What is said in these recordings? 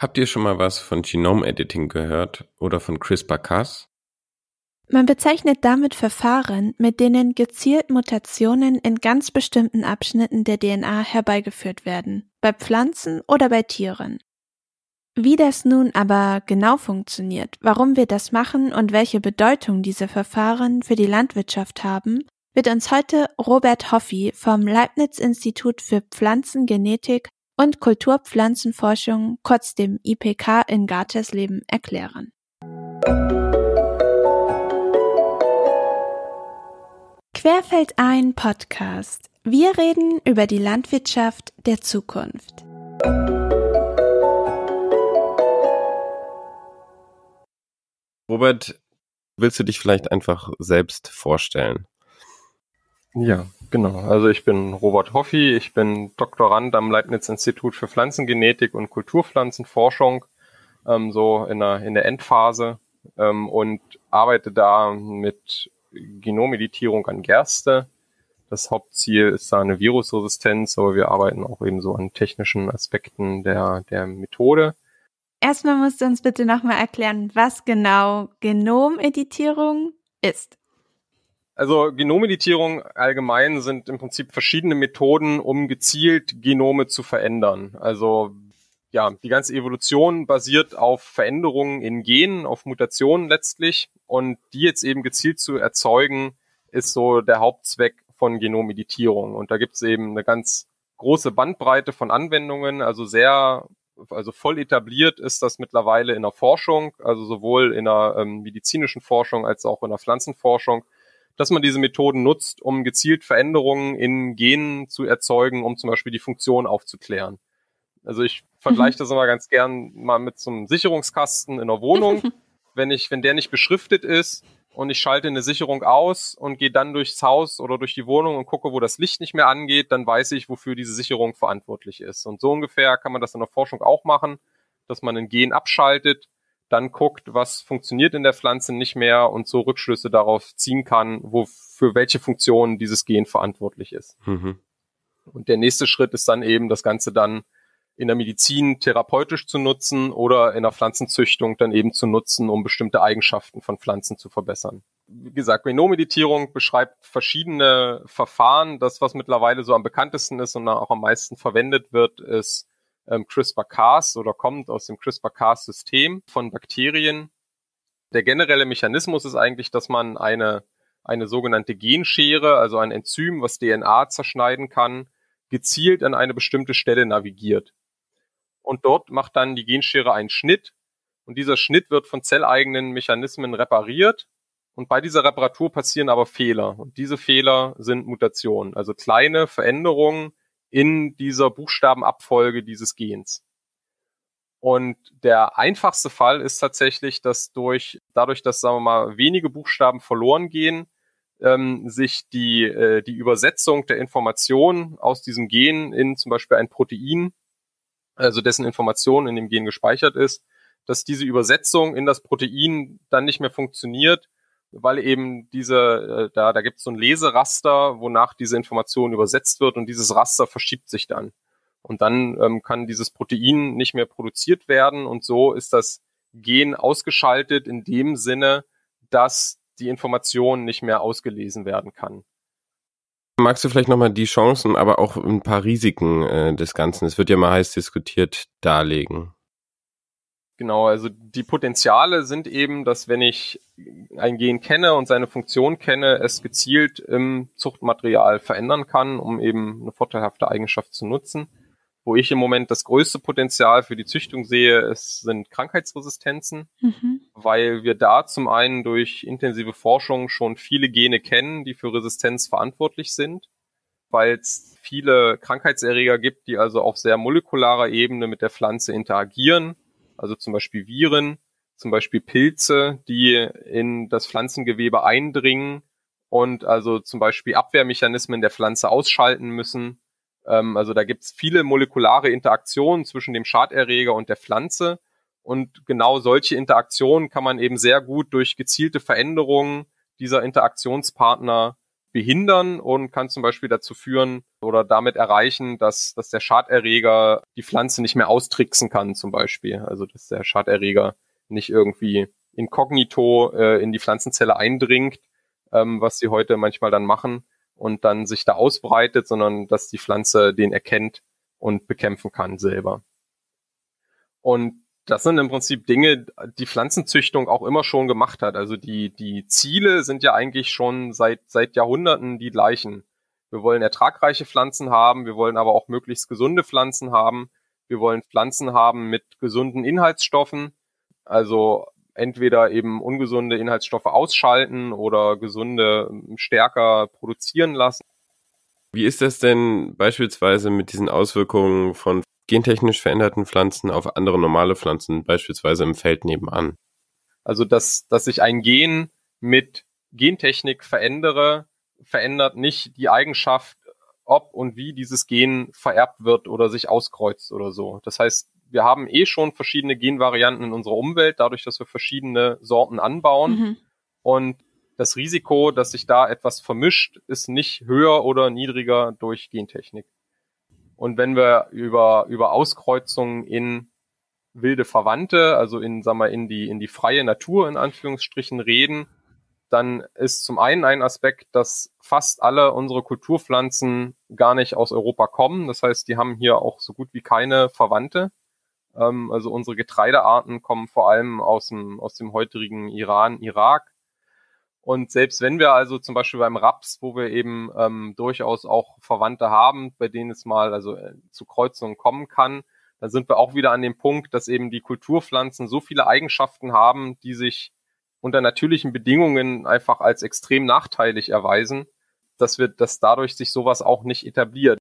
Habt ihr schon mal was von Genome Editing gehört oder von CRISPR-Cas? Man bezeichnet damit Verfahren, mit denen gezielt Mutationen in ganz bestimmten Abschnitten der DNA herbeigeführt werden, bei Pflanzen oder bei Tieren. Wie das nun aber genau funktioniert, warum wir das machen und welche Bedeutung diese Verfahren für die Landwirtschaft haben, wird uns heute Robert Hoffi vom Leibniz Institut für Pflanzengenetik und Kulturpflanzenforschung, kurz dem IPK in Gartersleben erklären. Querfeld ein Podcast. Wir reden über die Landwirtschaft der Zukunft. Robert, willst du dich vielleicht einfach selbst vorstellen? Ja, genau. Also ich bin Robert Hoffi, ich bin Doktorand am Leibniz-Institut für Pflanzengenetik und Kulturpflanzenforschung, ähm, so in der, in der Endphase ähm, und arbeite da mit Genomeditierung an Gerste. Das Hauptziel ist da eine Virusresistenz, aber wir arbeiten auch eben so an technischen Aspekten der, der Methode. Erstmal musst du uns bitte nochmal erklären, was genau Genomeditierung ist. Also Genomeditierung allgemein sind im Prinzip verschiedene Methoden, um gezielt Genome zu verändern. Also ja, die ganze Evolution basiert auf Veränderungen in Genen, auf Mutationen letztlich. Und die jetzt eben gezielt zu erzeugen, ist so der Hauptzweck von Genomeditierung. Und da gibt es eben eine ganz große Bandbreite von Anwendungen, also sehr, also voll etabliert ist das mittlerweile in der Forschung, also sowohl in der ähm, medizinischen Forschung als auch in der Pflanzenforschung dass man diese Methoden nutzt, um gezielt Veränderungen in Genen zu erzeugen, um zum Beispiel die Funktion aufzuklären. Also ich vergleiche mhm. das immer ganz gern mal mit so einem Sicherungskasten in der Wohnung. wenn ich, wenn der nicht beschriftet ist und ich schalte eine Sicherung aus und gehe dann durchs Haus oder durch die Wohnung und gucke, wo das Licht nicht mehr angeht, dann weiß ich, wofür diese Sicherung verantwortlich ist. Und so ungefähr kann man das in der Forschung auch machen, dass man ein Gen abschaltet dann guckt, was funktioniert in der Pflanze nicht mehr und so Rückschlüsse darauf ziehen kann, wo für welche Funktion dieses Gen verantwortlich ist. Mhm. Und der nächste Schritt ist dann eben, das Ganze dann in der Medizin therapeutisch zu nutzen oder in der Pflanzenzüchtung dann eben zu nutzen, um bestimmte Eigenschaften von Pflanzen zu verbessern. Wie gesagt, Genomeditierung beschreibt verschiedene Verfahren. Das, was mittlerweile so am bekanntesten ist und auch am meisten verwendet wird, ist ähm, CRISPR-Cas oder kommt aus dem CRISPR-Cas-System von Bakterien. Der generelle Mechanismus ist eigentlich, dass man eine, eine sogenannte Genschere, also ein Enzym, was DNA zerschneiden kann, gezielt an eine bestimmte Stelle navigiert. Und dort macht dann die Genschere einen Schnitt und dieser Schnitt wird von zelleigenen Mechanismen repariert und bei dieser Reparatur passieren aber Fehler. Und diese Fehler sind Mutationen, also kleine Veränderungen in dieser Buchstabenabfolge dieses Gens. Und der einfachste Fall ist tatsächlich, dass durch, dadurch, dass, sagen wir mal, wenige Buchstaben verloren gehen, ähm, sich die, äh, die Übersetzung der Information aus diesem Gen in zum Beispiel ein Protein, also dessen Information in dem Gen gespeichert ist, dass diese Übersetzung in das Protein dann nicht mehr funktioniert weil eben diese, äh, da, da gibt es so ein Leseraster, wonach diese Information übersetzt wird und dieses Raster verschiebt sich dann. Und dann ähm, kann dieses Protein nicht mehr produziert werden und so ist das Gen ausgeschaltet in dem Sinne, dass die Information nicht mehr ausgelesen werden kann. Magst du vielleicht nochmal die Chancen, aber auch ein paar Risiken äh, des Ganzen, es wird ja mal heiß diskutiert, darlegen? Genau, also die Potenziale sind eben, dass wenn ich ein Gen kenne und seine Funktion kenne, es gezielt im Zuchtmaterial verändern kann, um eben eine vorteilhafte Eigenschaft zu nutzen. Wo ich im Moment das größte Potenzial für die Züchtung sehe, es sind Krankheitsresistenzen, mhm. weil wir da zum einen durch intensive Forschung schon viele Gene kennen, die für Resistenz verantwortlich sind, weil es viele Krankheitserreger gibt, die also auf sehr molekularer Ebene mit der Pflanze interagieren also zum Beispiel Viren, zum Beispiel Pilze, die in das Pflanzengewebe eindringen und also zum Beispiel Abwehrmechanismen der Pflanze ausschalten müssen. Ähm, also da gibt es viele molekulare Interaktionen zwischen dem Schaderreger und der Pflanze. Und genau solche Interaktionen kann man eben sehr gut durch gezielte Veränderungen dieser Interaktionspartner behindern und kann zum Beispiel dazu führen oder damit erreichen, dass, dass der Schaderreger die Pflanze nicht mehr austricksen kann, zum Beispiel. Also dass der Schaderreger nicht irgendwie inkognito äh, in die Pflanzenzelle eindringt, ähm, was sie heute manchmal dann machen und dann sich da ausbreitet, sondern dass die Pflanze den erkennt und bekämpfen kann selber. Und das sind im Prinzip Dinge, die Pflanzenzüchtung auch immer schon gemacht hat. Also die, die Ziele sind ja eigentlich schon seit, seit Jahrhunderten die gleichen. Wir wollen ertragreiche Pflanzen haben, wir wollen aber auch möglichst gesunde Pflanzen haben. Wir wollen Pflanzen haben mit gesunden Inhaltsstoffen, also entweder eben ungesunde Inhaltsstoffe ausschalten oder gesunde stärker produzieren lassen. Wie ist das denn beispielsweise mit diesen Auswirkungen von gentechnisch veränderten Pflanzen auf andere normale Pflanzen, beispielsweise im Feld nebenan? Also, dass, dass sich ein Gen mit Gentechnik verändere, verändert nicht die Eigenschaft, ob und wie dieses Gen vererbt wird oder sich auskreuzt oder so. Das heißt, wir haben eh schon verschiedene Genvarianten in unserer Umwelt, dadurch, dass wir verschiedene Sorten anbauen. Mhm. Und das Risiko, dass sich da etwas vermischt, ist nicht höher oder niedriger durch Gentechnik. Und wenn wir über, über Auskreuzungen in wilde Verwandte, also in, sag mal, in die, in die freie Natur in Anführungsstrichen reden, dann ist zum einen ein Aspekt, dass fast alle unsere Kulturpflanzen gar nicht aus Europa kommen. Das heißt, die haben hier auch so gut wie keine Verwandte. Ähm, also unsere Getreidearten kommen vor allem aus dem, aus dem heutigen Iran, Irak, und selbst wenn wir also zum Beispiel beim Raps, wo wir eben ähm, durchaus auch Verwandte haben, bei denen es mal also äh, zu Kreuzungen kommen kann, dann sind wir auch wieder an dem Punkt, dass eben die Kulturpflanzen so viele Eigenschaften haben, die sich unter natürlichen Bedingungen einfach als extrem nachteilig erweisen, dass wir, dass dadurch sich sowas auch nicht etabliert.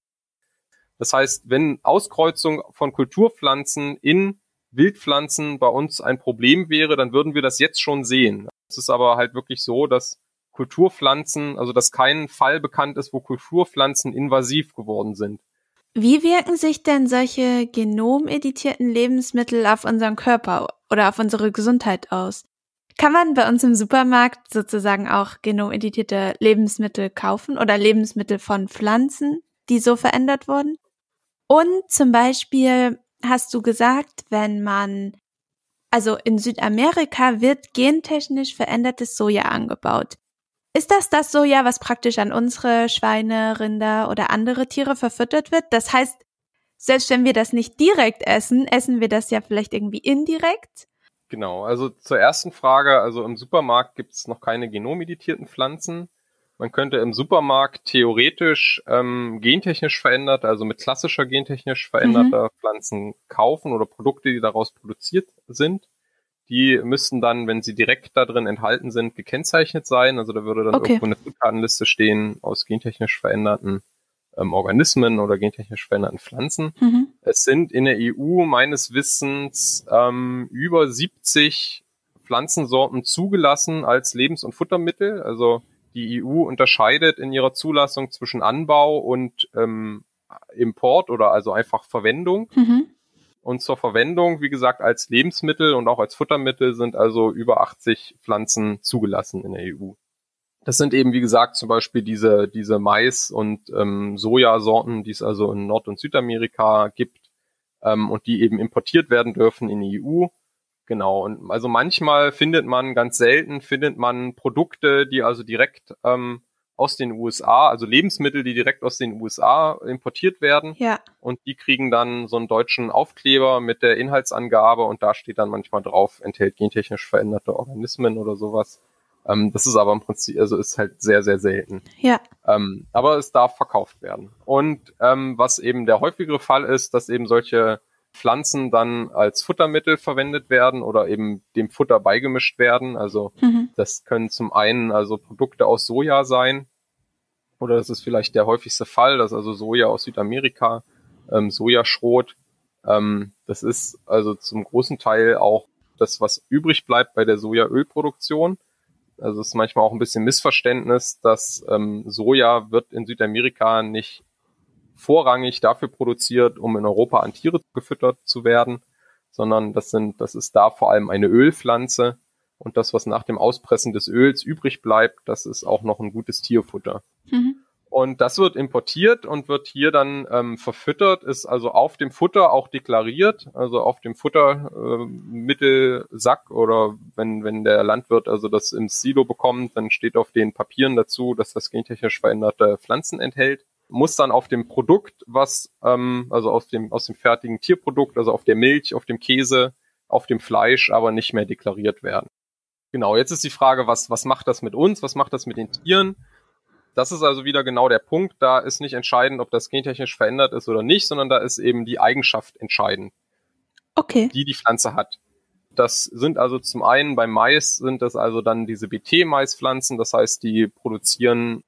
Das heißt, wenn Auskreuzung von Kulturpflanzen in Wildpflanzen bei uns ein Problem wäre, dann würden wir das jetzt schon sehen. Es ist aber halt wirklich so, dass Kulturpflanzen, also dass kein Fall bekannt ist, wo Kulturpflanzen invasiv geworden sind. Wie wirken sich denn solche genomeditierten Lebensmittel auf unseren Körper oder auf unsere Gesundheit aus? Kann man bei uns im Supermarkt sozusagen auch genomeditierte Lebensmittel kaufen oder Lebensmittel von Pflanzen, die so verändert wurden? Und zum Beispiel hast du gesagt, wenn man also in Südamerika wird gentechnisch verändertes Soja angebaut. Ist das das Soja, was praktisch an unsere Schweine, Rinder oder andere Tiere verfüttert wird? Das heißt, selbst wenn wir das nicht direkt essen, essen wir das ja vielleicht irgendwie indirekt? Genau, also zur ersten Frage, also im Supermarkt gibt es noch keine genomeditierten Pflanzen. Man könnte im Supermarkt theoretisch ähm, gentechnisch verändert, also mit klassischer gentechnisch veränderter mhm. Pflanzen kaufen oder Produkte, die daraus produziert sind. Die müssten dann, wenn sie direkt da drin enthalten sind, gekennzeichnet sein. Also da würde dann okay. irgendwo eine Zutatenliste stehen aus gentechnisch veränderten ähm, Organismen oder gentechnisch veränderten Pflanzen. Mhm. Es sind in der EU meines Wissens ähm, über 70 Pflanzensorten zugelassen als Lebens- und Futtermittel. Also die EU unterscheidet in ihrer Zulassung zwischen Anbau und ähm, Import oder also einfach Verwendung. Mhm. Und zur Verwendung, wie gesagt, als Lebensmittel und auch als Futtermittel sind also über 80 Pflanzen zugelassen in der EU. Das sind eben, wie gesagt, zum Beispiel diese, diese Mais- und ähm, Sojasorten, die es also in Nord- und Südamerika gibt ähm, und die eben importiert werden dürfen in die EU. Genau, und also manchmal findet man, ganz selten findet man Produkte, die also direkt ähm, aus den USA, also Lebensmittel, die direkt aus den USA importiert werden. Ja. Und die kriegen dann so einen deutschen Aufkleber mit der Inhaltsangabe und da steht dann manchmal drauf, enthält gentechnisch veränderte Organismen oder sowas. Ähm, das ist aber im Prinzip, also ist halt sehr, sehr selten. Ja. Ähm, aber es darf verkauft werden. Und ähm, was eben der häufigere Fall ist, dass eben solche Pflanzen dann als Futtermittel verwendet werden oder eben dem Futter beigemischt werden. Also mhm. das können zum einen also Produkte aus Soja sein oder das ist vielleicht der häufigste Fall, dass also Soja aus Südamerika, ähm, Sojaschrot, ähm, das ist also zum großen Teil auch das, was übrig bleibt bei der Sojaölproduktion. Also es ist manchmal auch ein bisschen Missverständnis, dass ähm, Soja wird in Südamerika nicht vorrangig dafür produziert, um in Europa an Tiere gefüttert zu werden, sondern das sind, das ist da vor allem eine Ölpflanze Und das, was nach dem Auspressen des Öls übrig bleibt, das ist auch noch ein gutes Tierfutter. Mhm. Und das wird importiert und wird hier dann ähm, verfüttert, ist also auf dem Futter auch deklariert, also auf dem Futtermittelsack äh, oder wenn, wenn der Landwirt also das im Silo bekommt, dann steht auf den Papieren dazu, dass das gentechnisch veränderte Pflanzen enthält. Muss dann auf dem Produkt, was, ähm, also aus dem, aus dem fertigen Tierprodukt, also auf der Milch, auf dem Käse, auf dem Fleisch, aber nicht mehr deklariert werden. Genau, jetzt ist die Frage, was, was macht das mit uns, was macht das mit den Tieren? Das ist also wieder genau der Punkt. Da ist nicht entscheidend, ob das gentechnisch verändert ist oder nicht, sondern da ist eben die Eigenschaft entscheidend. Okay. Die die Pflanze hat. Das sind also zum einen beim Mais sind das also dann diese BT-Maispflanzen. Das heißt, die produzieren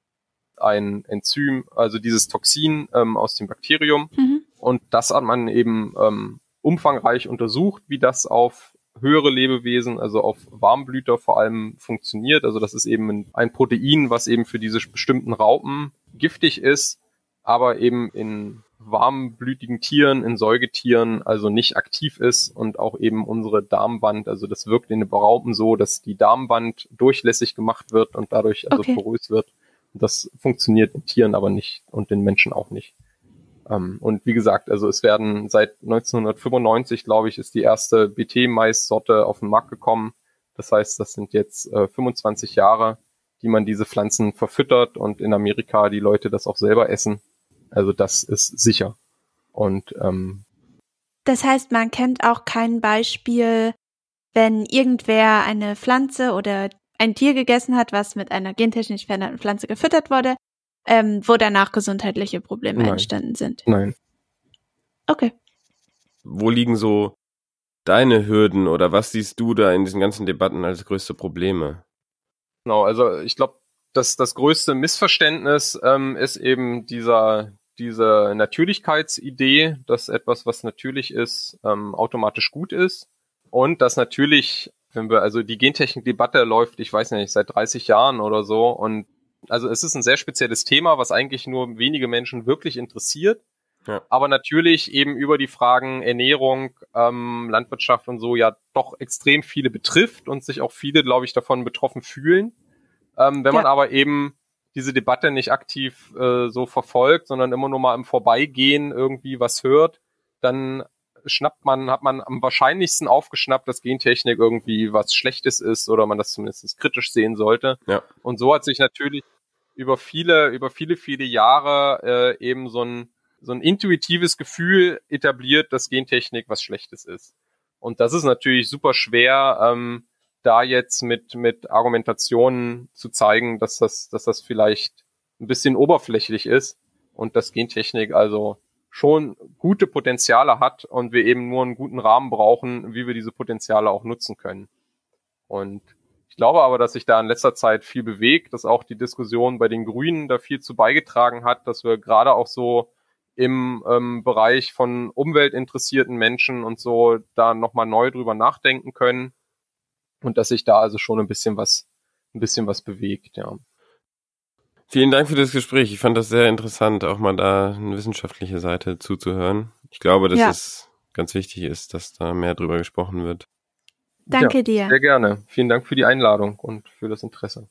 ein Enzym, also dieses Toxin ähm, aus dem Bakterium. Mhm. Und das hat man eben ähm, umfangreich untersucht, wie das auf höhere Lebewesen, also auf Warmblüter vor allem funktioniert. Also das ist eben ein Protein, was eben für diese bestimmten Raupen giftig ist, aber eben in warmblütigen Tieren, in Säugetieren also nicht aktiv ist und auch eben unsere Darmwand, also das wirkt in den Raupen so, dass die Darmwand durchlässig gemacht wird und dadurch also okay. porös wird. Das funktioniert in Tieren aber nicht und den Menschen auch nicht. Ähm, und wie gesagt, also es werden seit 1995, glaube ich, ist die erste BT-Mais-Sorte auf den Markt gekommen. Das heißt, das sind jetzt äh, 25 Jahre, die man diese Pflanzen verfüttert und in Amerika die Leute das auch selber essen. Also das ist sicher. Und ähm, das heißt, man kennt auch kein Beispiel, wenn irgendwer eine Pflanze oder ein Tier gegessen hat, was mit einer gentechnisch veränderten Pflanze gefüttert wurde, ähm, wo danach gesundheitliche Probleme Nein. entstanden sind. Nein. Okay. Wo liegen so deine Hürden oder was siehst du da in diesen ganzen Debatten als größte Probleme? Genau, also ich glaube, dass das größte Missverständnis ähm, ist eben dieser diese Natürlichkeitsidee, dass etwas, was natürlich ist, ähm, automatisch gut ist und dass natürlich, wenn wir also die Gentechnik-Debatte läuft, ich weiß nicht, seit 30 Jahren oder so und also es ist ein sehr spezielles Thema, was eigentlich nur wenige Menschen wirklich interessiert. Ja. Aber natürlich eben über die Fragen Ernährung, ähm, Landwirtschaft und so ja doch extrem viele betrifft und sich auch viele, glaube ich, davon betroffen fühlen. Ähm, wenn ja. man aber eben diese Debatte nicht aktiv äh, so verfolgt, sondern immer nur mal im Vorbeigehen irgendwie was hört, dann schnappt man, hat man am wahrscheinlichsten aufgeschnappt, dass Gentechnik irgendwie was Schlechtes ist oder man das zumindest kritisch sehen sollte. Ja. Und so hat sich natürlich über viele, über viele, viele Jahre äh, eben so ein, so ein intuitives Gefühl etabliert, dass Gentechnik was Schlechtes ist. Und das ist natürlich super schwer, ähm, da jetzt mit, mit Argumentationen zu zeigen, dass das, dass das vielleicht ein bisschen oberflächlich ist und dass Gentechnik also schon gute Potenziale hat und wir eben nur einen guten Rahmen brauchen, wie wir diese Potenziale auch nutzen können. Und ich glaube aber, dass sich da in letzter Zeit viel bewegt, dass auch die Diskussion bei den Grünen da viel zu beigetragen hat, dass wir gerade auch so im ähm, Bereich von umweltinteressierten Menschen und so da nochmal neu drüber nachdenken können und dass sich da also schon ein bisschen was, ein bisschen was bewegt, ja. Vielen Dank für das Gespräch. Ich fand das sehr interessant, auch mal da eine wissenschaftliche Seite zuzuhören. Ich glaube, dass ja. es ganz wichtig ist, dass da mehr drüber gesprochen wird. Danke ja, dir. Sehr gerne. Vielen Dank für die Einladung und für das Interesse.